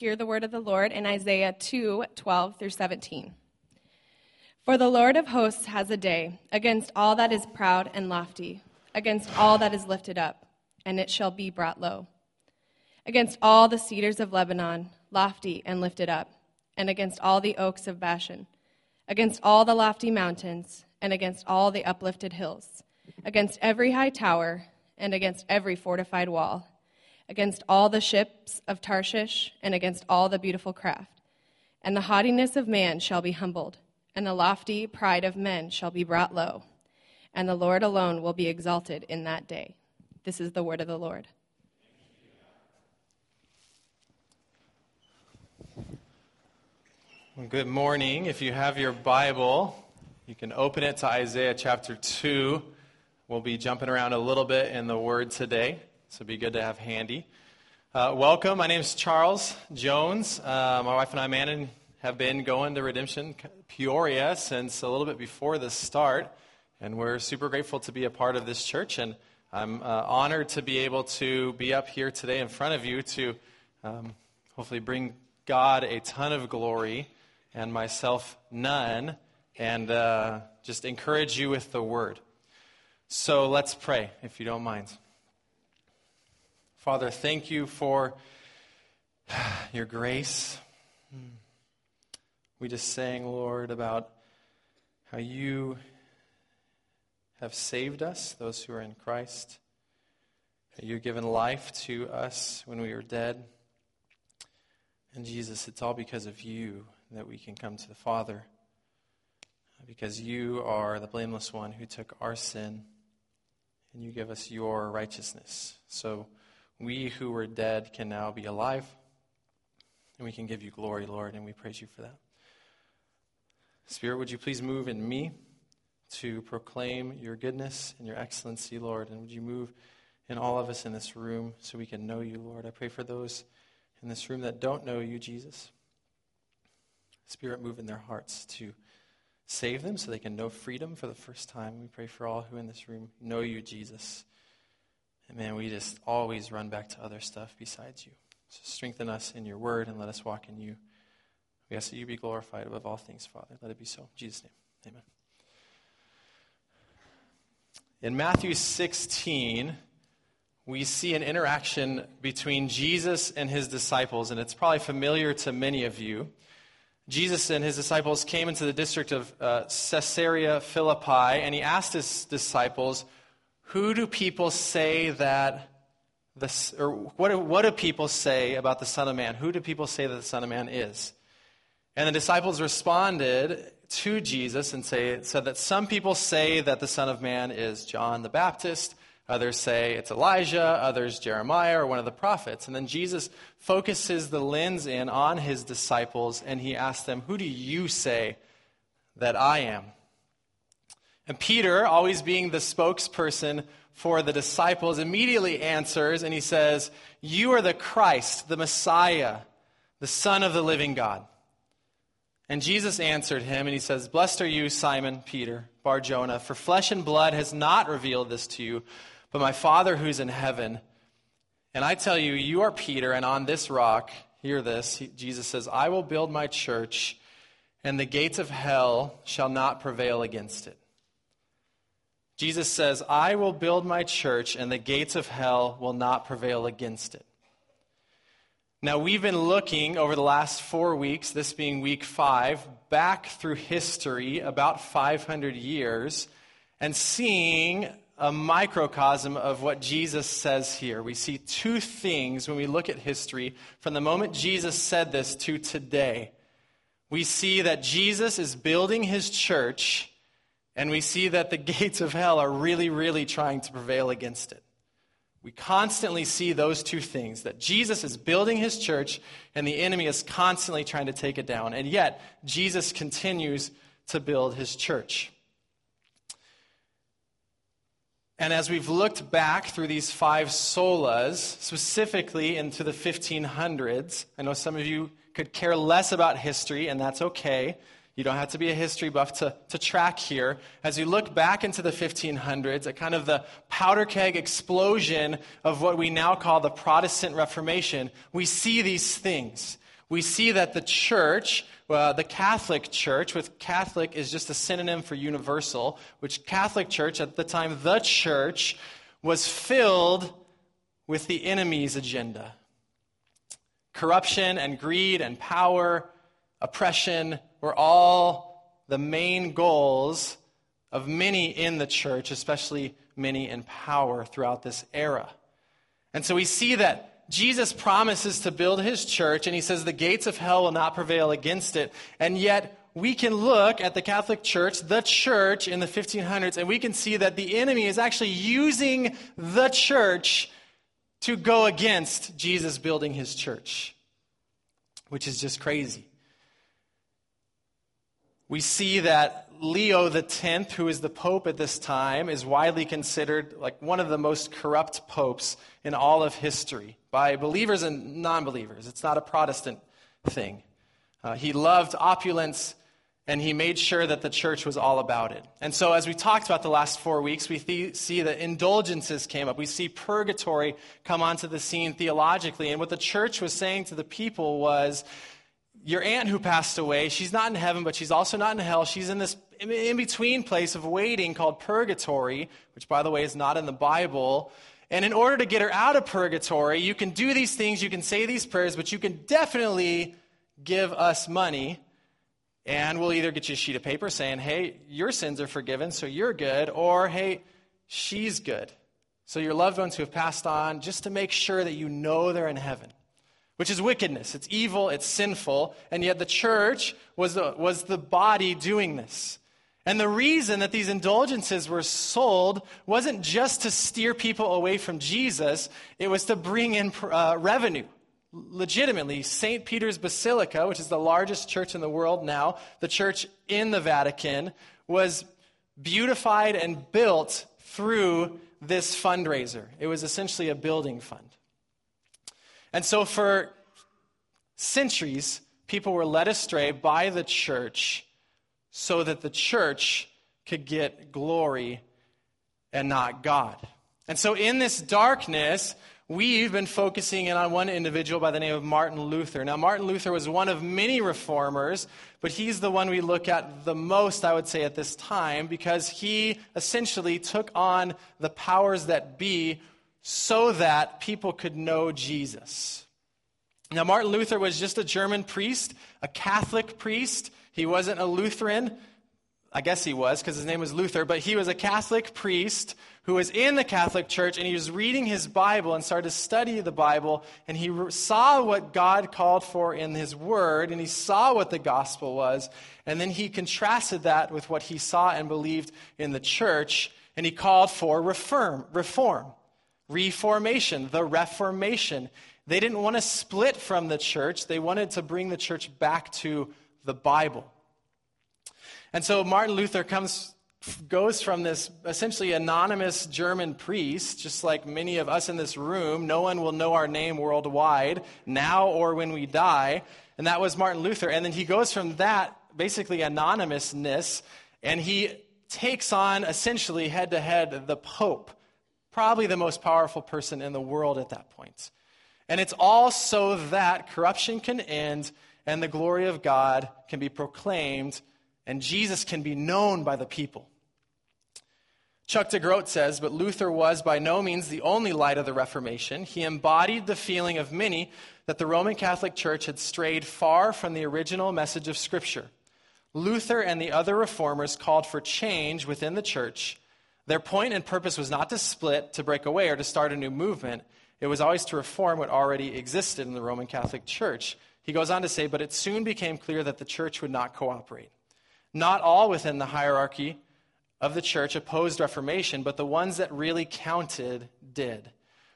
Hear the word of the Lord in Isaiah 2 12 through 17. For the Lord of hosts has a day against all that is proud and lofty, against all that is lifted up, and it shall be brought low. Against all the cedars of Lebanon, lofty and lifted up, and against all the oaks of Bashan, against all the lofty mountains, and against all the uplifted hills, against every high tower, and against every fortified wall against all the ships of Tarshish and against all the beautiful craft. And the haughtiness of man shall be humbled, and the lofty pride of men shall be brought low, and the Lord alone will be exalted in that day. This is the word of the Lord. Good morning. If you have your Bible, you can open it to Isaiah chapter 2. We'll be jumping around a little bit in the Word today. So it'd be good to have handy. Uh, welcome. My name is Charles Jones. Uh, my wife and I, Manon, have been going to Redemption Peoria since a little bit before the start, and we're super grateful to be a part of this church. And I'm uh, honored to be able to be up here today in front of you to um, hopefully bring God a ton of glory and myself none, and uh, just encourage you with the word. So let's pray, if you don't mind. Father, thank you for your grace. We just sang, Lord, about how you have saved us, those who are in Christ. You've given life to us when we were dead. And Jesus, it's all because of you that we can come to the Father. Because you are the blameless one who took our sin, and you give us your righteousness. So, we who were dead can now be alive. And we can give you glory, Lord, and we praise you for that. Spirit, would you please move in me to proclaim your goodness and your excellency, Lord? And would you move in all of us in this room so we can know you, Lord? I pray for those in this room that don't know you, Jesus. Spirit, move in their hearts to save them so they can know freedom for the first time. We pray for all who in this room know you, Jesus. And man, we just always run back to other stuff besides you. So strengthen us in your word and let us walk in you. We ask that you be glorified above all things, Father. Let it be so. In Jesus' name, amen. In Matthew 16, we see an interaction between Jesus and his disciples, and it's probably familiar to many of you. Jesus and his disciples came into the district of uh, Caesarea Philippi, and he asked his disciples, who do people say that the, or what what do people say about the Son of Man? Who do people say that the Son of Man is? And the disciples responded to Jesus and say, said that some people say that the Son of Man is John the Baptist. Others say it's Elijah. Others Jeremiah or one of the prophets. And then Jesus focuses the lens in on his disciples and he asks them, Who do you say that I am? And Peter, always being the spokesperson for the disciples, immediately answers and he says, You are the Christ, the Messiah, the Son of the living God. And Jesus answered him and he says, Blessed are you, Simon Peter, Bar Jonah, for flesh and blood has not revealed this to you, but my Father who's in heaven. And I tell you, you are Peter, and on this rock, hear this, Jesus says, I will build my church, and the gates of hell shall not prevail against it. Jesus says, I will build my church, and the gates of hell will not prevail against it. Now, we've been looking over the last four weeks, this being week five, back through history about 500 years and seeing a microcosm of what Jesus says here. We see two things when we look at history from the moment Jesus said this to today. We see that Jesus is building his church and we see that the gates of hell are really, really trying to prevail against it. We constantly see those two things that Jesus is building his church and the enemy is constantly trying to take it down. And yet, Jesus continues to build his church. And as we've looked back through these five solas, specifically into the 1500s, I know some of you could care less about history, and that's okay. You don't have to be a history buff to, to track here. As you look back into the 1500s, at kind of the powder keg explosion of what we now call the Protestant Reformation, we see these things. we see that the church, uh, the Catholic Church, with Catholic is just a synonym for universal, which Catholic Church, at the time, the church, was filled with the enemy's agenda. Corruption and greed and power, oppression were all the main goals of many in the church, especially many in power throughout this era. And so we see that Jesus promises to build his church, and he says the gates of hell will not prevail against it. And yet, we can look at the Catholic Church, the church in the 1500s, and we can see that the enemy is actually using the church to go against Jesus building his church, which is just crazy. We see that Leo X, who is the pope at this time, is widely considered like one of the most corrupt popes in all of history by believers and non believers. It's not a Protestant thing. Uh, he loved opulence and he made sure that the church was all about it. And so, as we talked about the last four weeks, we th- see that indulgences came up. We see purgatory come onto the scene theologically. And what the church was saying to the people was your aunt who passed away, she's not in heaven, but she's also not in hell. She's in this in between place of waiting called purgatory, which, by the way, is not in the Bible. And in order to get her out of purgatory, you can do these things, you can say these prayers, but you can definitely give us money. And we'll either get you a sheet of paper saying, hey, your sins are forgiven, so you're good, or hey, she's good. So your loved ones who have passed on, just to make sure that you know they're in heaven which is wickedness. It's evil, it's sinful, and yet the church was the, was the body doing this. And the reason that these indulgences were sold wasn't just to steer people away from Jesus, it was to bring in uh, revenue. Legitimately, St. Peter's Basilica, which is the largest church in the world now, the church in the Vatican, was beautified and built through this fundraiser. It was essentially a building fund. And so for centuries, people were led astray by the church so that the church could get glory and not God. And so in this darkness, we've been focusing in on one individual by the name of Martin Luther. Now, Martin Luther was one of many reformers, but he's the one we look at the most, I would say, at this time, because he essentially took on the powers that be so that people could know Jesus. Now, Martin Luther was just a German priest, a Catholic priest. He wasn't a Lutheran. I guess he was because his name was Luther, but he was a Catholic priest who was in the Catholic Church and he was reading his Bible and started to study the Bible and he saw what God called for in his word and he saw what the gospel was and then he contrasted that with what he saw and believed in the church and he called for reform, reform reformation, the Reformation. They didn't want to split from the church, they wanted to bring the church back to the Bible. And so Martin Luther comes goes from this essentially anonymous German priest, just like many of us in this room, no one will know our name worldwide, now or when we die. And that was Martin Luther. And then he goes from that, basically anonymousness, and he takes on essentially head to head the Pope probably the most powerful person in the world at that point. And it's all so that corruption can end and the glory of God can be proclaimed and Jesus can be known by the people. Chuck DeGroat says, but Luther was by no means the only light of the Reformation. He embodied the feeling of many that the Roman Catholic Church had strayed far from the original message of Scripture. Luther and the other reformers called for change within the church their point and purpose was not to split, to break away, or to start a new movement. It was always to reform what already existed in the Roman Catholic Church. He goes on to say, but it soon became clear that the church would not cooperate. Not all within the hierarchy of the church opposed Reformation, but the ones that really counted did.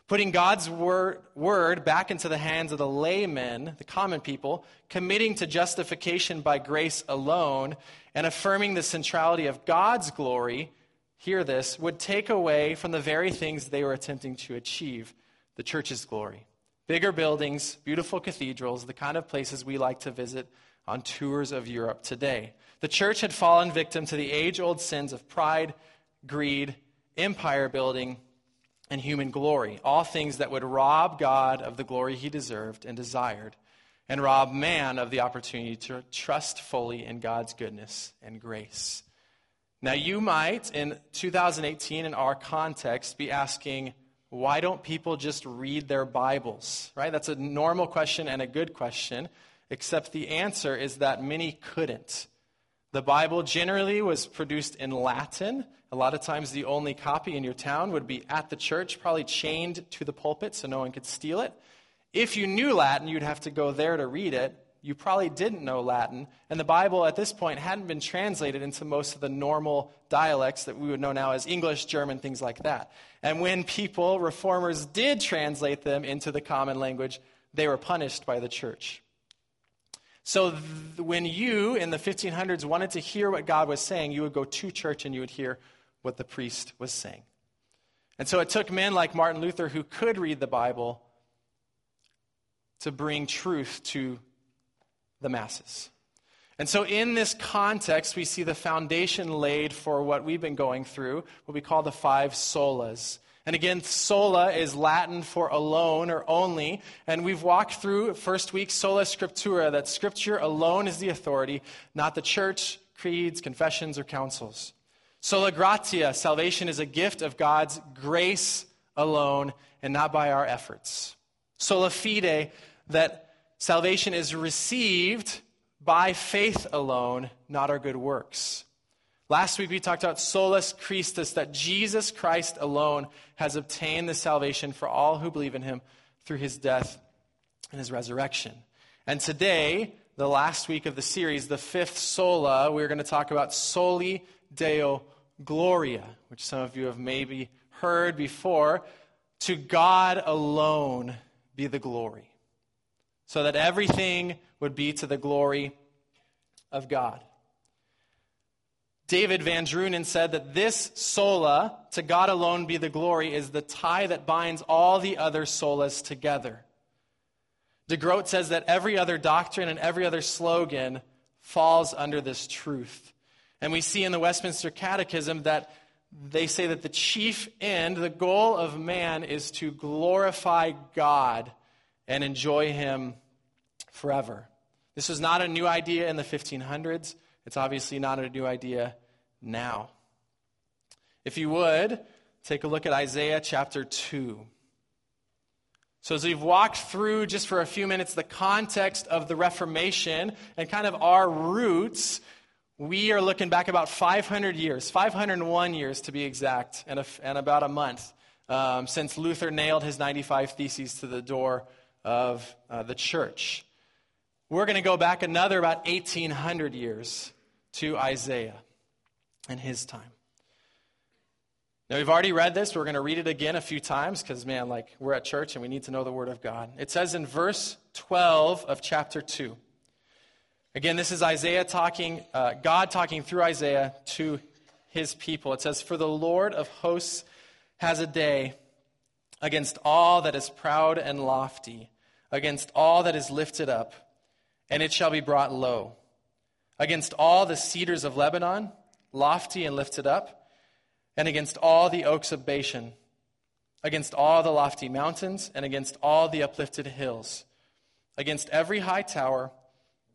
Putting God's word, word back into the hands of the laymen, the common people, committing to justification by grace alone, and affirming the centrality of God's glory hear this, would take away from the very things they were attempting to achieve the church's glory. Bigger buildings, beautiful cathedrals, the kind of places we like to visit on tours of Europe today. The church had fallen victim to the age old sins of pride, greed, empire building, and human glory, all things that would rob God of the glory he deserved and desired. and rob man of the opportunity to trust fully in God's goodness and grace. Now, you might, in 2018, in our context, be asking, why don't people just read their Bibles? Right? That's a normal question and a good question, except the answer is that many couldn't. The Bible generally was produced in Latin. A lot of times, the only copy in your town would be at the church, probably chained to the pulpit so no one could steal it. If you knew Latin, you'd have to go there to read it. You probably didn't know Latin, and the Bible at this point hadn't been translated into most of the normal dialects that we would know now as English, German, things like that. And when people, reformers, did translate them into the common language, they were punished by the church. So th- when you, in the 1500s, wanted to hear what God was saying, you would go to church and you would hear what the priest was saying. And so it took men like Martin Luther who could read the Bible to bring truth to the masses. And so, in this context, we see the foundation laid for what we've been going through, what we call the five solas. And again, sola is Latin for alone or only. And we've walked through first week sola scriptura, that scripture alone is the authority, not the church, creeds, confessions, or councils. Sola gratia, salvation is a gift of God's grace alone and not by our efforts. Sola fide, that salvation is received by faith alone, not our good works. Last week we talked about solus Christus, that Jesus Christ alone has obtained the salvation for all who believe in him through his death and his resurrection. And today, the last week of the series, the fifth sola, we're going to talk about soli deo gloria, which some of you have maybe heard before. To God alone be the glory so that everything would be to the glory of God. David Van Drunen said that this sola, to God alone be the glory, is the tie that binds all the other solas together. DeGroat says that every other doctrine and every other slogan falls under this truth. And we see in the Westminster Catechism that they say that the chief end, the goal of man, is to glorify God and enjoy Him forever. This was not a new idea in the 1500s. It's obviously not a new idea now. If you would, take a look at Isaiah chapter 2. So, as we've walked through just for a few minutes the context of the Reformation and kind of our roots, we are looking back about 500 years, 501 years to be exact, and, a, and about a month um, since Luther nailed his 95 Theses to the door of uh, the church. We're going to go back another about 1,800 years to Isaiah and his time. Now, we've already read this. We're going to read it again a few times because, man, like, we're at church and we need to know the Word of God. It says in verse 12 of chapter 2. Again, this is Isaiah talking, uh, God talking through Isaiah to his people. It says, For the Lord of hosts has a day against all that is proud and lofty, against all that is lifted up and it shall be brought low. Against all the cedars of Lebanon, lofty and lifted up, and against all the oaks of Bashan, against all the lofty mountains, and against all the uplifted hills, against every high tower,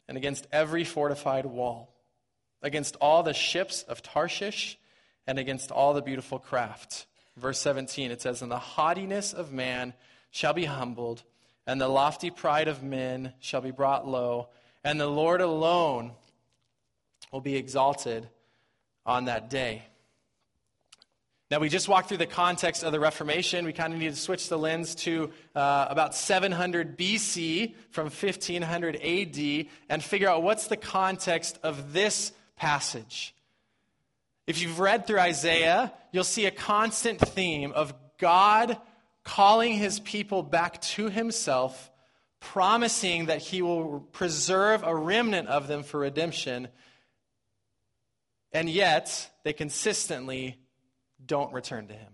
and against every fortified wall, against all the ships of Tarshish, and against all the beautiful craft. Verse 17, it says, And the haughtiness of man shall be humbled and the lofty pride of men shall be brought low, and the Lord alone will be exalted on that day. Now, we just walked through the context of the Reformation. We kind of need to switch the lens to uh, about 700 BC from 1500 AD and figure out what's the context of this passage. If you've read through Isaiah, you'll see a constant theme of God calling his people back to himself, promising that he will preserve a remnant of them for redemption. And yet, they consistently don't return to him.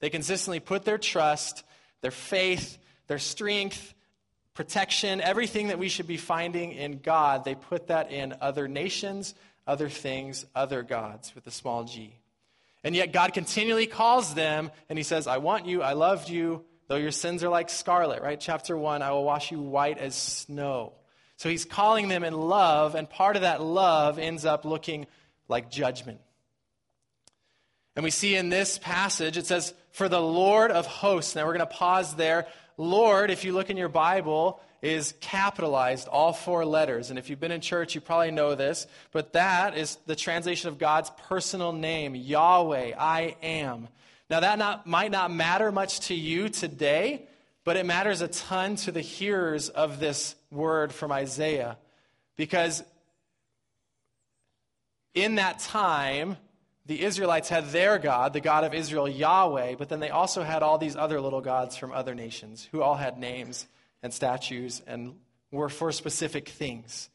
They consistently put their trust, their faith, their strength, protection, everything that we should be finding in God, they put that in other nations, other things, other gods with a small g. And yet God continually calls them and he says, I want you, I loved you, though your sins are like scarlet, right? Chapter 1, I will wash you white as snow. So he's calling them in love, and part of that love ends up looking like judgment. And we see in this passage, it says, For the Lord of hosts. Now we're going to pause there. Lord, if you look in your Bible, is capitalized, all four letters. And if you've been in church, you probably know this, but that is the translation of God's personal name, Yahweh, I am. Now, that not, might not matter much to you today, but it matters a ton to the hearers of this word from Isaiah. Because in that time, the Israelites had their God, the God of Israel, Yahweh, but then they also had all these other little gods from other nations who all had names and statues and were for specific things.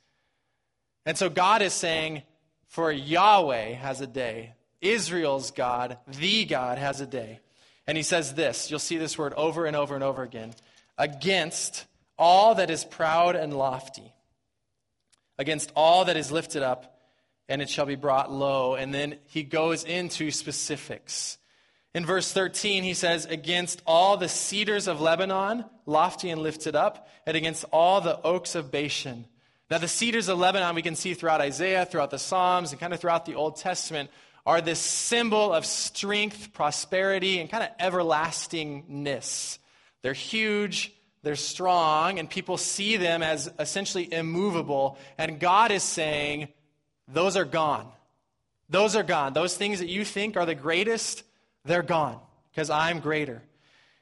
And so God is saying, for Yahweh has a day. Israel's God, the God, has a day. And he says this you'll see this word over and over and over again against all that is proud and lofty, against all that is lifted up, and it shall be brought low. And then he goes into specifics. In verse 13, he says, Against all the cedars of Lebanon, lofty and lifted up, and against all the oaks of Bashan. Now, the cedars of Lebanon, we can see throughout Isaiah, throughout the Psalms, and kind of throughout the Old Testament, are this symbol of strength, prosperity, and kind of everlastingness. They're huge, they're strong, and people see them as essentially immovable. And God is saying, Those are gone. Those are gone. Those things that you think are the greatest they're gone because I'm greater.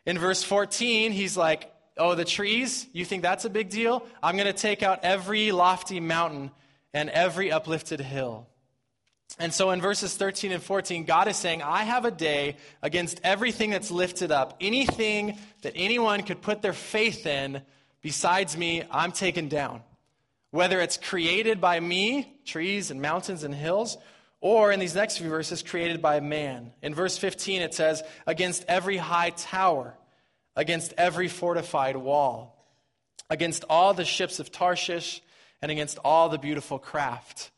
In verse 14, he's like, Oh, the trees, you think that's a big deal? I'm going to take out every lofty mountain and every uplifted hill. And so in verses 13 and 14, God is saying, I have a day against everything that's lifted up. Anything that anyone could put their faith in besides me, I'm taken down. Whether it's created by me, trees and mountains and hills, or in these next few verses, created by man. In verse 15, it says, against every high tower, against every fortified wall, against all the ships of Tarshish, and against all the beautiful craft.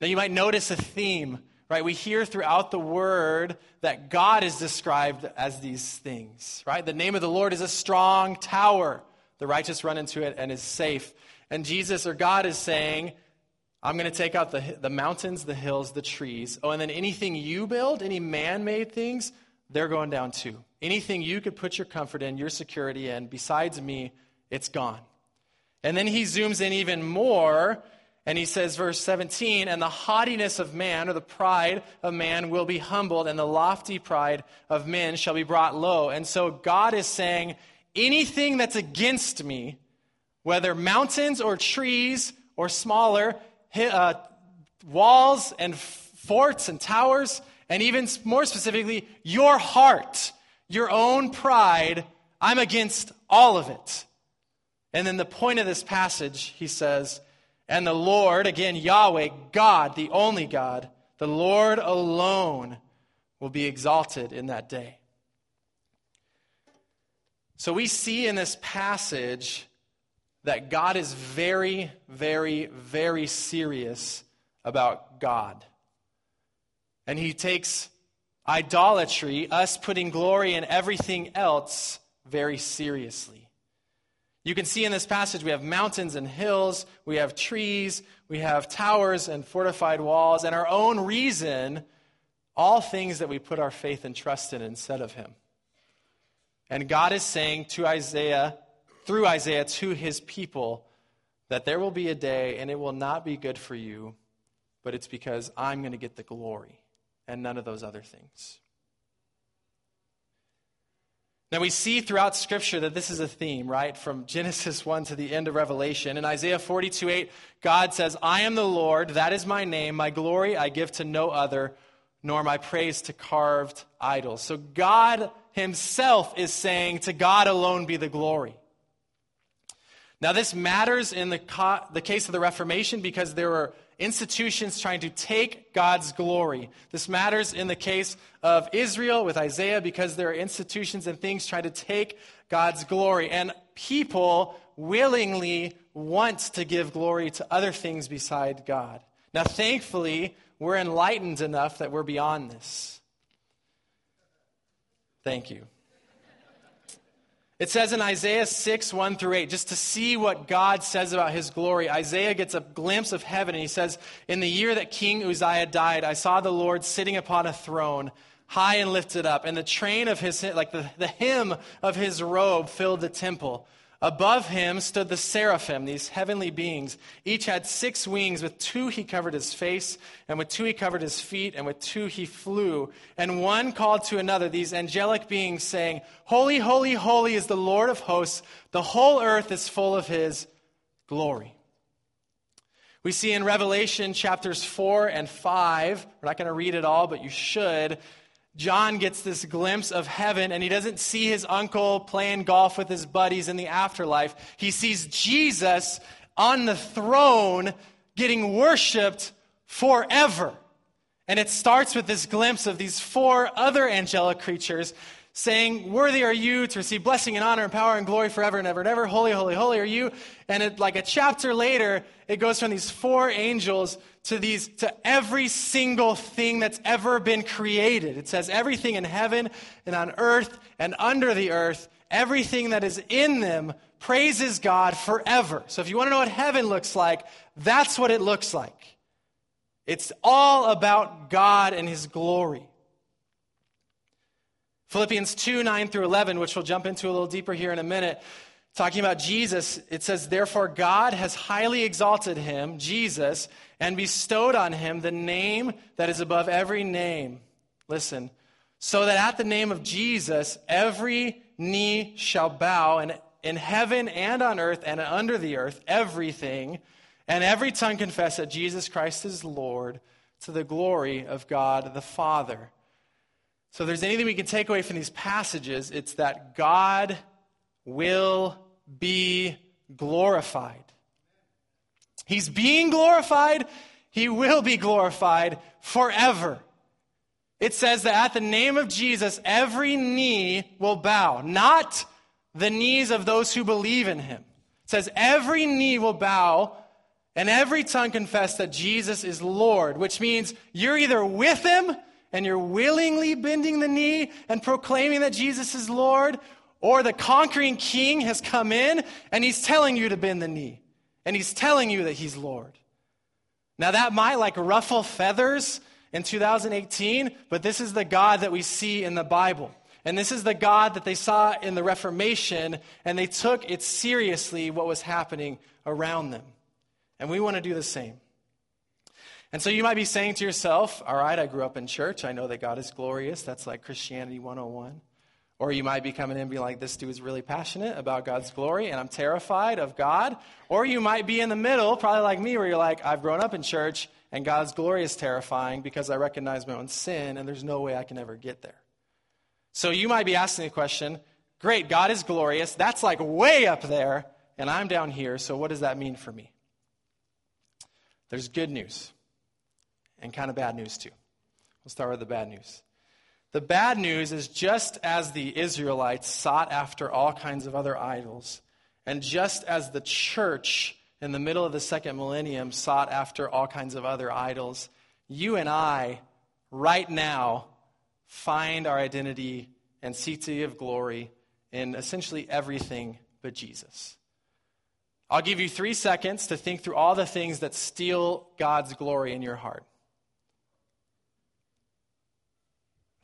Now, you might notice a theme, right? We hear throughout the word that God is described as these things, right? The name of the Lord is a strong tower. The righteous run into it and is safe. And Jesus or God is saying, I'm going to take out the, the mountains, the hills, the trees. Oh, and then anything you build, any man made things, they're going down too. Anything you could put your comfort in, your security in, besides me, it's gone. And then he zooms in even more and he says, verse 17, and the haughtiness of man, or the pride of man, will be humbled, and the lofty pride of men shall be brought low. And so God is saying, anything that's against me, whether mountains or trees or smaller, uh, walls and forts and towers, and even more specifically, your heart, your own pride, I'm against all of it. And then the point of this passage, he says, and the Lord, again, Yahweh, God, the only God, the Lord alone will be exalted in that day. So we see in this passage that God is very, very, very serious about God. And he takes idolatry, us putting glory in everything else, very seriously. You can see in this passage we have mountains and hills, we have trees, we have towers and fortified walls, and our own reason, all things that we put our faith and trust in instead of him. And God is saying to Isaiah, through Isaiah to his people that there will be a day and it will not be good for you, but it's because I'm going to get the glory and none of those other things. Now, we see throughout Scripture that this is a theme, right? From Genesis 1 to the end of Revelation. In Isaiah 42 8, God says, I am the Lord, that is my name. My glory I give to no other, nor my praise to carved idols. So, God Himself is saying, To God alone be the glory. Now, this matters in the, co- the case of the Reformation because there were institutions trying to take God's glory. This matters in the case of Israel with Isaiah because there are institutions and things trying to take God's glory. And people willingly want to give glory to other things beside God. Now, thankfully, we're enlightened enough that we're beyond this. Thank you. It says in Isaiah 6, 1 through 8, just to see what God says about his glory, Isaiah gets a glimpse of heaven and he says, In the year that King Uzziah died, I saw the Lord sitting upon a throne, high and lifted up, and the train of his, like the, the hem of his robe filled the temple. Above him stood the seraphim, these heavenly beings. Each had six wings. With two he covered his face, and with two he covered his feet, and with two he flew. And one called to another, these angelic beings, saying, Holy, holy, holy is the Lord of hosts. The whole earth is full of his glory. We see in Revelation chapters 4 and 5, we're not going to read it all, but you should. John gets this glimpse of heaven and he doesn't see his uncle playing golf with his buddies in the afterlife. He sees Jesus on the throne getting worshiped forever. And it starts with this glimpse of these four other angelic creatures saying, Worthy are you to receive blessing and honor and power and glory forever and ever and ever. Holy, holy, holy are you. And it, like a chapter later, it goes from these four angels to these to every single thing that's ever been created. It says everything in heaven and on earth and under the earth, everything that is in them praises God forever. So if you want to know what heaven looks like, that's what it looks like. It's all about God and his glory. Philippians 2 9 through 11, which we'll jump into a little deeper here in a minute, talking about Jesus, it says, Therefore, God has highly exalted him, Jesus, and bestowed on him the name that is above every name. Listen, so that at the name of Jesus, every knee shall bow, and in heaven and on earth and under the earth, everything, and every tongue confess that Jesus Christ is Lord to the glory of God the Father. So, if there's anything we can take away from these passages, it's that God will be glorified. He's being glorified, He will be glorified forever. It says that at the name of Jesus, every knee will bow, not the knees of those who believe in Him. It says every knee will bow and every tongue confess that Jesus is Lord, which means you're either with Him and you're willingly bending the knee and proclaiming that Jesus is Lord, or the conquering king has come in and he's telling you to bend the knee and he's telling you that he's Lord. Now, that might like ruffle feathers in 2018, but this is the God that we see in the Bible. And this is the God that they saw in the Reformation, and they took it seriously what was happening around them. And we want to do the same. And so you might be saying to yourself, all right, I grew up in church. I know that God is glorious. That's like Christianity 101. Or you might be coming in and be like, this dude is really passionate about God's glory and I'm terrified of God. Or you might be in the middle, probably like me, where you're like, I've grown up in church and God's glory is terrifying because I recognize my own sin and there's no way I can ever get there. So you might be asking the question, great, God is glorious. That's like way up there and I'm down here. So what does that mean for me? There's good news and kind of bad news too. We'll start with the bad news. The bad news is just as the Israelites sought after all kinds of other idols, and just as the church in the middle of the second millennium sought after all kinds of other idols, you and I, right now, find our identity and to give glory in essentially everything but Jesus. I'll give you three seconds to think through all the things that steal God's glory in your heart.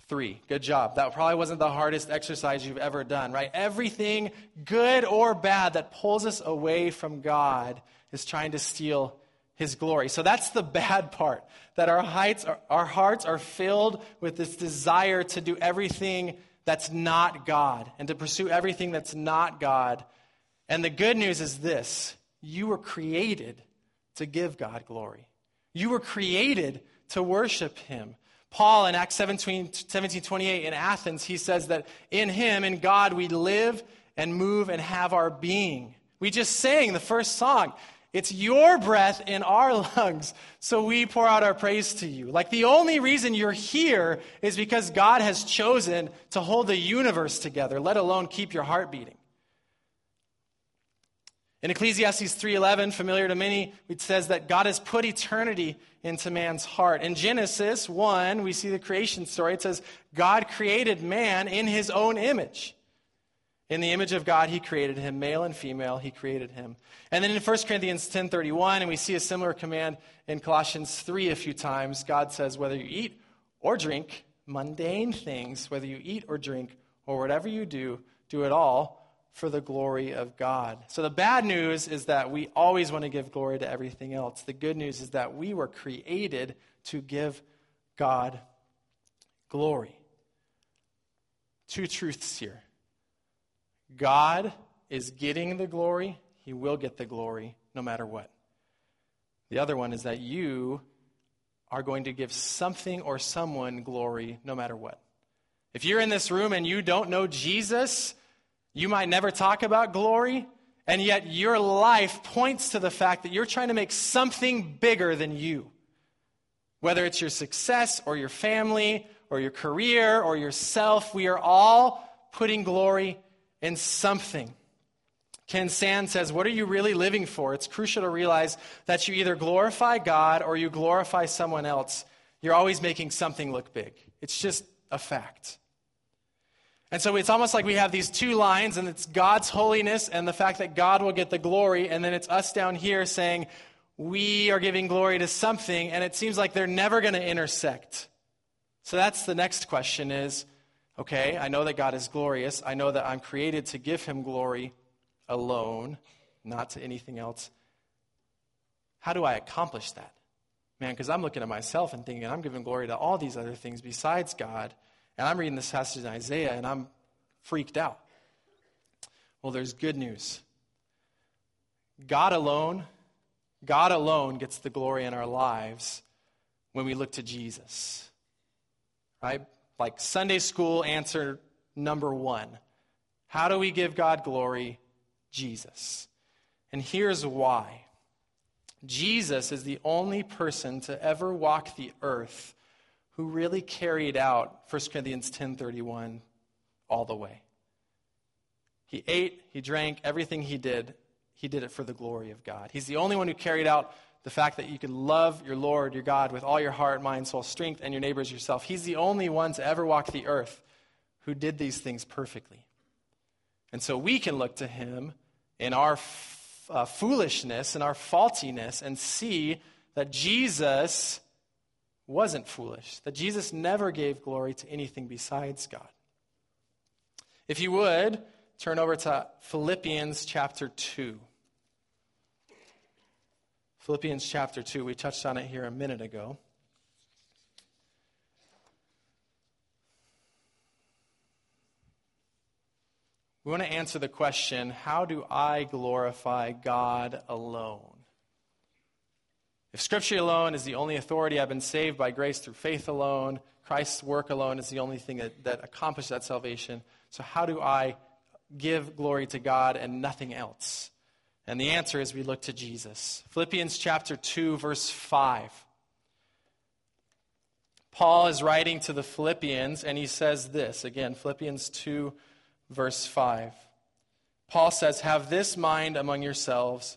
Three. Good job. That probably wasn't the hardest exercise you've ever done, right? Everything, good or bad, that pulls us away from God is trying to steal his glory. So that's the bad part. That our, heights, our, our hearts are filled with this desire to do everything that's not God and to pursue everything that's not God. And the good news is this you were created to give God glory, you were created to worship him. Paul in Acts 17, 17 28 in Athens, he says that in him, in God, we live and move and have our being. We just sang the first song. It's your breath in our lungs, so we pour out our praise to you. Like the only reason you're here is because God has chosen to hold the universe together, let alone keep your heart beating. In Ecclesiastes 3:11, familiar to many, it says that God has put eternity into man's heart. In Genesis 1, we see the creation story. It says God created man in his own image. In the image of God, he created him, male and female, he created him. And then in 1 Corinthians 10:31, and we see a similar command in Colossians 3 a few times, God says, whether you eat or drink mundane things, whether you eat or drink or whatever you do, do it all for the glory of God. So the bad news is that we always want to give glory to everything else. The good news is that we were created to give God glory. Two truths here. God is getting the glory, He will get the glory no matter what. The other one is that you are going to give something or someone glory no matter what. If you're in this room and you don't know Jesus, you might never talk about glory, and yet your life points to the fact that you're trying to make something bigger than you. Whether it's your success or your family or your career or yourself, we are all putting glory in something. Ken Sande says, What are you really living for? It's crucial to realize that you either glorify God or you glorify someone else. You're always making something look big. It's just a fact. And so it's almost like we have these two lines, and it's God's holiness and the fact that God will get the glory, and then it's us down here saying, we are giving glory to something, and it seems like they're never going to intersect. So that's the next question is, okay, I know that God is glorious. I know that I'm created to give him glory alone, not to anything else. How do I accomplish that? Man, because I'm looking at myself and thinking I'm giving glory to all these other things besides God. And I'm reading this passage in Isaiah and I'm freaked out. Well, there's good news. God alone, God alone gets the glory in our lives when we look to Jesus. Right? Like Sunday school answer number one How do we give God glory? Jesus. And here's why Jesus is the only person to ever walk the earth who really carried out 1 Corinthians 10:31 all the way. He ate, he drank, everything he did, he did it for the glory of God. He's the only one who carried out the fact that you can love your Lord, your God, with all your heart, mind, soul, strength, and your neighbors yourself. He's the only one to ever walk the earth who did these things perfectly. And so we can look to him in our f- uh, foolishness and our faultiness and see that Jesus wasn't foolish, that Jesus never gave glory to anything besides God. If you would, turn over to Philippians chapter 2. Philippians chapter 2, we touched on it here a minute ago. We want to answer the question how do I glorify God alone? If Scripture alone is the only authority, I've been saved by grace through faith alone. Christ's work alone is the only thing that, that accomplished that salvation. So, how do I give glory to God and nothing else? And the answer is we look to Jesus. Philippians chapter 2, verse 5. Paul is writing to the Philippians, and he says this again, Philippians 2, verse 5. Paul says, Have this mind among yourselves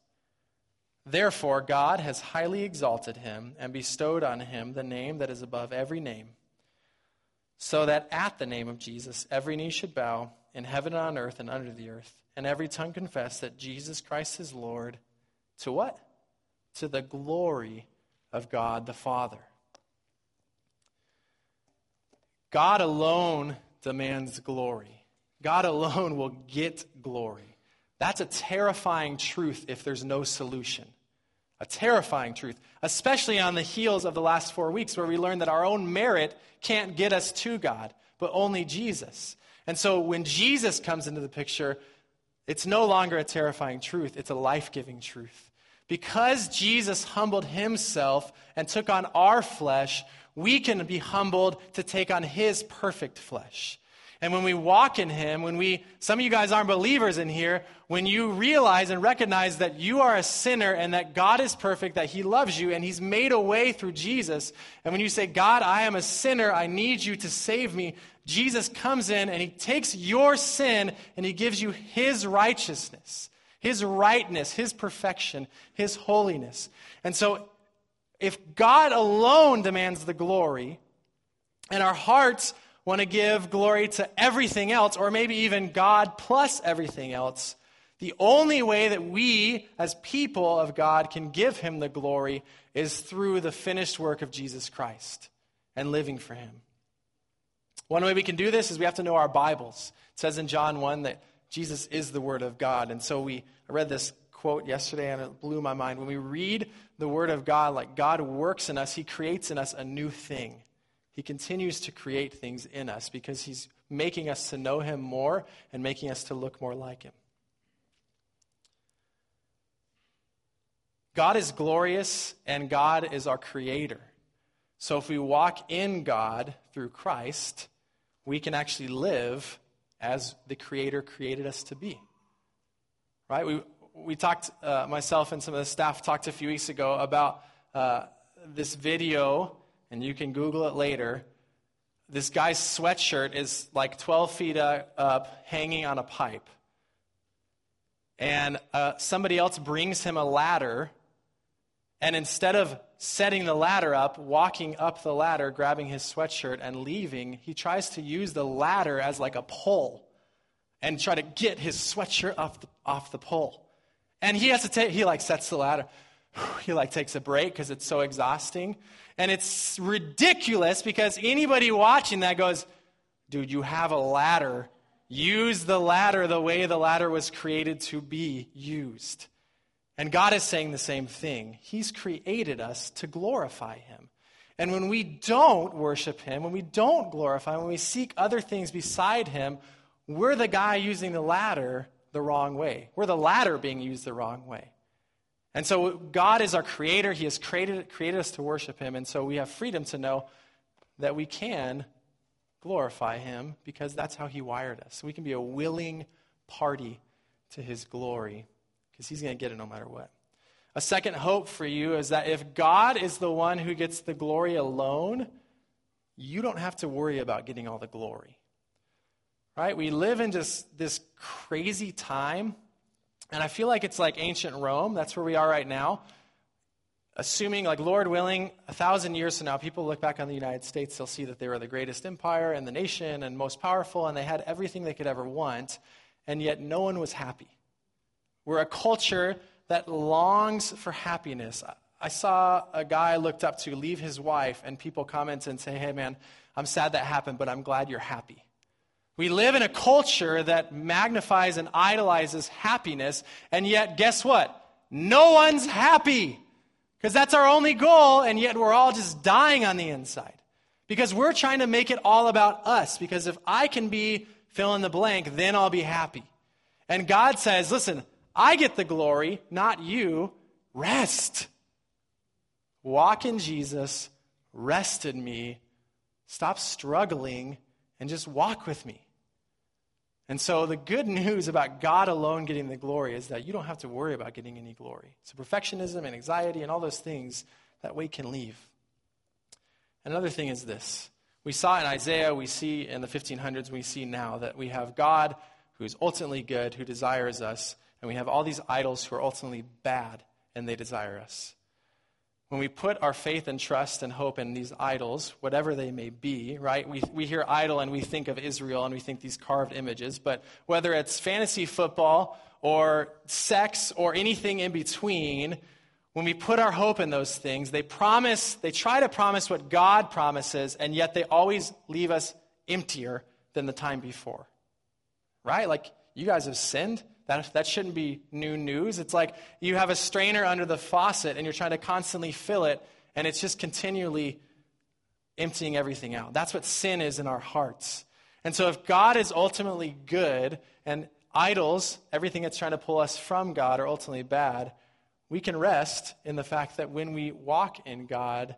Therefore, God has highly exalted him and bestowed on him the name that is above every name, so that at the name of Jesus every knee should bow in heaven and on earth and under the earth, and every tongue confess that Jesus Christ is Lord. To what? To the glory of God the Father. God alone demands glory. God alone will get glory. That's a terrifying truth if there's no solution. A terrifying truth, especially on the heels of the last four weeks where we learned that our own merit can't get us to God, but only Jesus. And so when Jesus comes into the picture, it's no longer a terrifying truth, it's a life giving truth. Because Jesus humbled himself and took on our flesh, we can be humbled to take on his perfect flesh. And when we walk in Him, when we, some of you guys aren't believers in here, when you realize and recognize that you are a sinner and that God is perfect, that He loves you, and He's made a way through Jesus, and when you say, God, I am a sinner, I need you to save me, Jesus comes in and He takes your sin and He gives you His righteousness, His rightness, His perfection, His holiness. And so, if God alone demands the glory, and our hearts want to give glory to everything else, or maybe even God plus everything else, the only way that we, as people of God, can give Him the glory is through the finished work of Jesus Christ and living for Him. One way we can do this is we have to know our Bibles. It says in John 1 that Jesus is the Word of God. And so we I read this quote yesterday and it blew my mind. When we read the Word of God, like God works in us, He creates in us a new thing. He continues to create things in us because He's making us to know Him more and making us to look more like Him. God is glorious and God is our creator. So if we walk in God through Christ, we can actually live as the creator created us to be. Right? We, we talked, uh, myself and some of the staff talked a few weeks ago about uh, this video and you can Google it later. This guy's sweatshirt is like 12 feet up, hanging on a pipe. And uh, somebody else brings him a ladder, and instead of setting the ladder up, walking up the ladder, grabbing his sweatshirt, and leaving, he tries to use the ladder as like a pole and try to get his sweatshirt off the, off the pole. And he has to take, he like sets the ladder. He like takes a break because it's so exhausting. And it's ridiculous because anybody watching that goes, dude, you have a ladder. Use the ladder the way the ladder was created to be used. And God is saying the same thing. He's created us to glorify Him. And when we don't worship Him, when we don't glorify Him, when we seek other things beside Him, we're the guy using the ladder the wrong way. We're the ladder being used the wrong way. And so God is our creator. He has created, created us to worship him. And so we have freedom to know that we can glorify him because that's how he wired us. We can be a willing party to his glory because he's going to get it no matter what. A second hope for you is that if God is the one who gets the glory alone, you don't have to worry about getting all the glory. Right? We live in just this crazy time and I feel like it's like ancient Rome. That's where we are right now. Assuming, like, Lord willing, a thousand years from now, people look back on the United States, they'll see that they were the greatest empire in the nation and most powerful, and they had everything they could ever want, and yet no one was happy. We're a culture that longs for happiness. I saw a guy I looked up to leave his wife, and people comment and say, Hey, man, I'm sad that happened, but I'm glad you're happy. We live in a culture that magnifies and idolizes happiness, and yet, guess what? No one's happy because that's our only goal, and yet we're all just dying on the inside because we're trying to make it all about us. Because if I can be fill in the blank, then I'll be happy. And God says, listen, I get the glory, not you. Rest. Walk in Jesus, rest in me, stop struggling and just walk with me. And so, the good news about God alone getting the glory is that you don't have to worry about getting any glory. So, perfectionism and anxiety and all those things, that weight can leave. Another thing is this we saw in Isaiah, we see in the 1500s, we see now that we have God who is ultimately good, who desires us, and we have all these idols who are ultimately bad and they desire us. When we put our faith and trust and hope in these idols, whatever they may be, right? We, we hear idol and we think of Israel and we think these carved images, but whether it's fantasy football or sex or anything in between, when we put our hope in those things, they promise, they try to promise what God promises, and yet they always leave us emptier than the time before. Right? Like, you guys have sinned. That, that shouldn't be new news. It's like you have a strainer under the faucet and you're trying to constantly fill it, and it's just continually emptying everything out. That's what sin is in our hearts. And so, if God is ultimately good and idols, everything that's trying to pull us from God, are ultimately bad, we can rest in the fact that when we walk in God,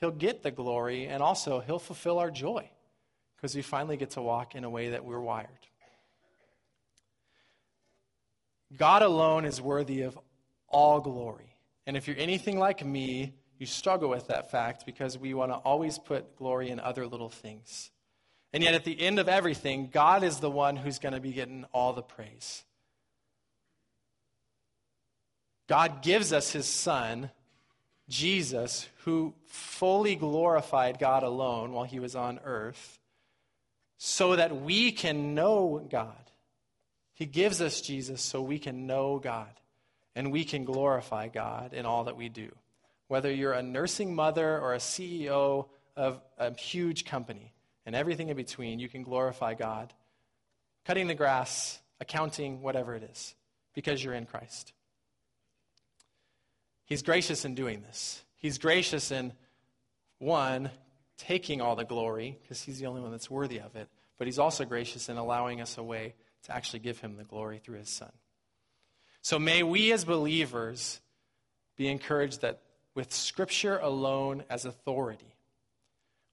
He'll get the glory and also He'll fulfill our joy. because we finally get to walk in a way that we're wired. God alone is worthy of all glory. And if you're anything like me, you struggle with that fact because we want to always put glory in other little things. And yet, at the end of everything, God is the one who's going to be getting all the praise. God gives us his son, Jesus, who fully glorified God alone while he was on earth, so that we can know God. He gives us Jesus so we can know God and we can glorify God in all that we do. Whether you're a nursing mother or a CEO of a huge company and everything in between, you can glorify God. Cutting the grass, accounting, whatever it is, because you're in Christ. He's gracious in doing this. He's gracious in, one, taking all the glory, because he's the only one that's worthy of it, but he's also gracious in allowing us a way to actually give him the glory through his son. So may we as believers be encouraged that with Scripture alone as authority,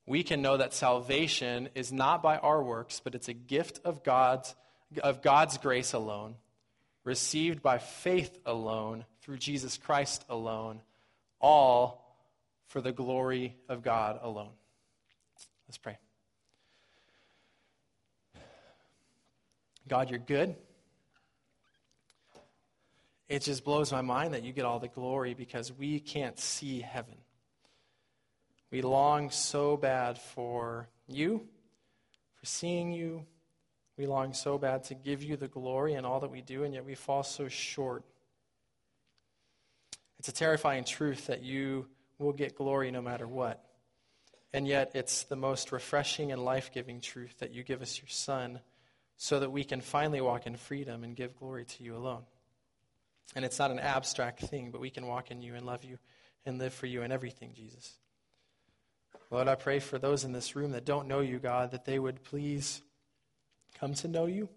we can know that salvation is not by our works, but it's a gift of God's, of God's grace alone received by faith alone, through Jesus Christ alone, all for the glory of God alone. Let's pray. God, you're good. It just blows my mind that you get all the glory because we can't see heaven. We long so bad for you, for seeing you, we long so bad to give you the glory in all that we do, and yet we fall so short. It's a terrifying truth that you will get glory no matter what. And yet, it's the most refreshing and life giving truth that you give us your Son so that we can finally walk in freedom and give glory to you alone. And it's not an abstract thing, but we can walk in you and love you and live for you in everything, Jesus. Lord, I pray for those in this room that don't know you, God, that they would please come to know you.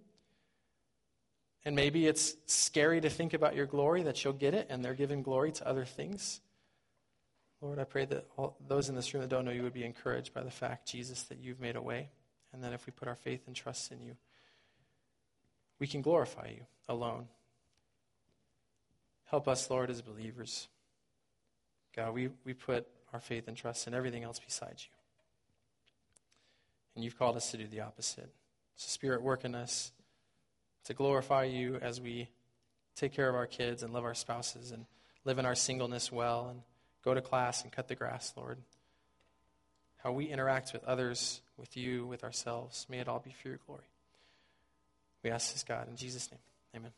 And maybe it's scary to think about your glory, that you'll get it, and they're giving glory to other things. Lord, I pray that all, those in this room that don't know you would be encouraged by the fact, Jesus, that you've made a way, and that if we put our faith and trust in you, we can glorify you alone. Help us, Lord, as believers. God, we, we put our faith and trust in everything else besides you. And you've called us to do the opposite. So, Spirit, work in us to glorify you as we take care of our kids and love our spouses and live in our singleness well and go to class and cut the grass, Lord. How we interact with others, with you, with ourselves, may it all be for your glory. We ask this, God, in Jesus' name. Amen.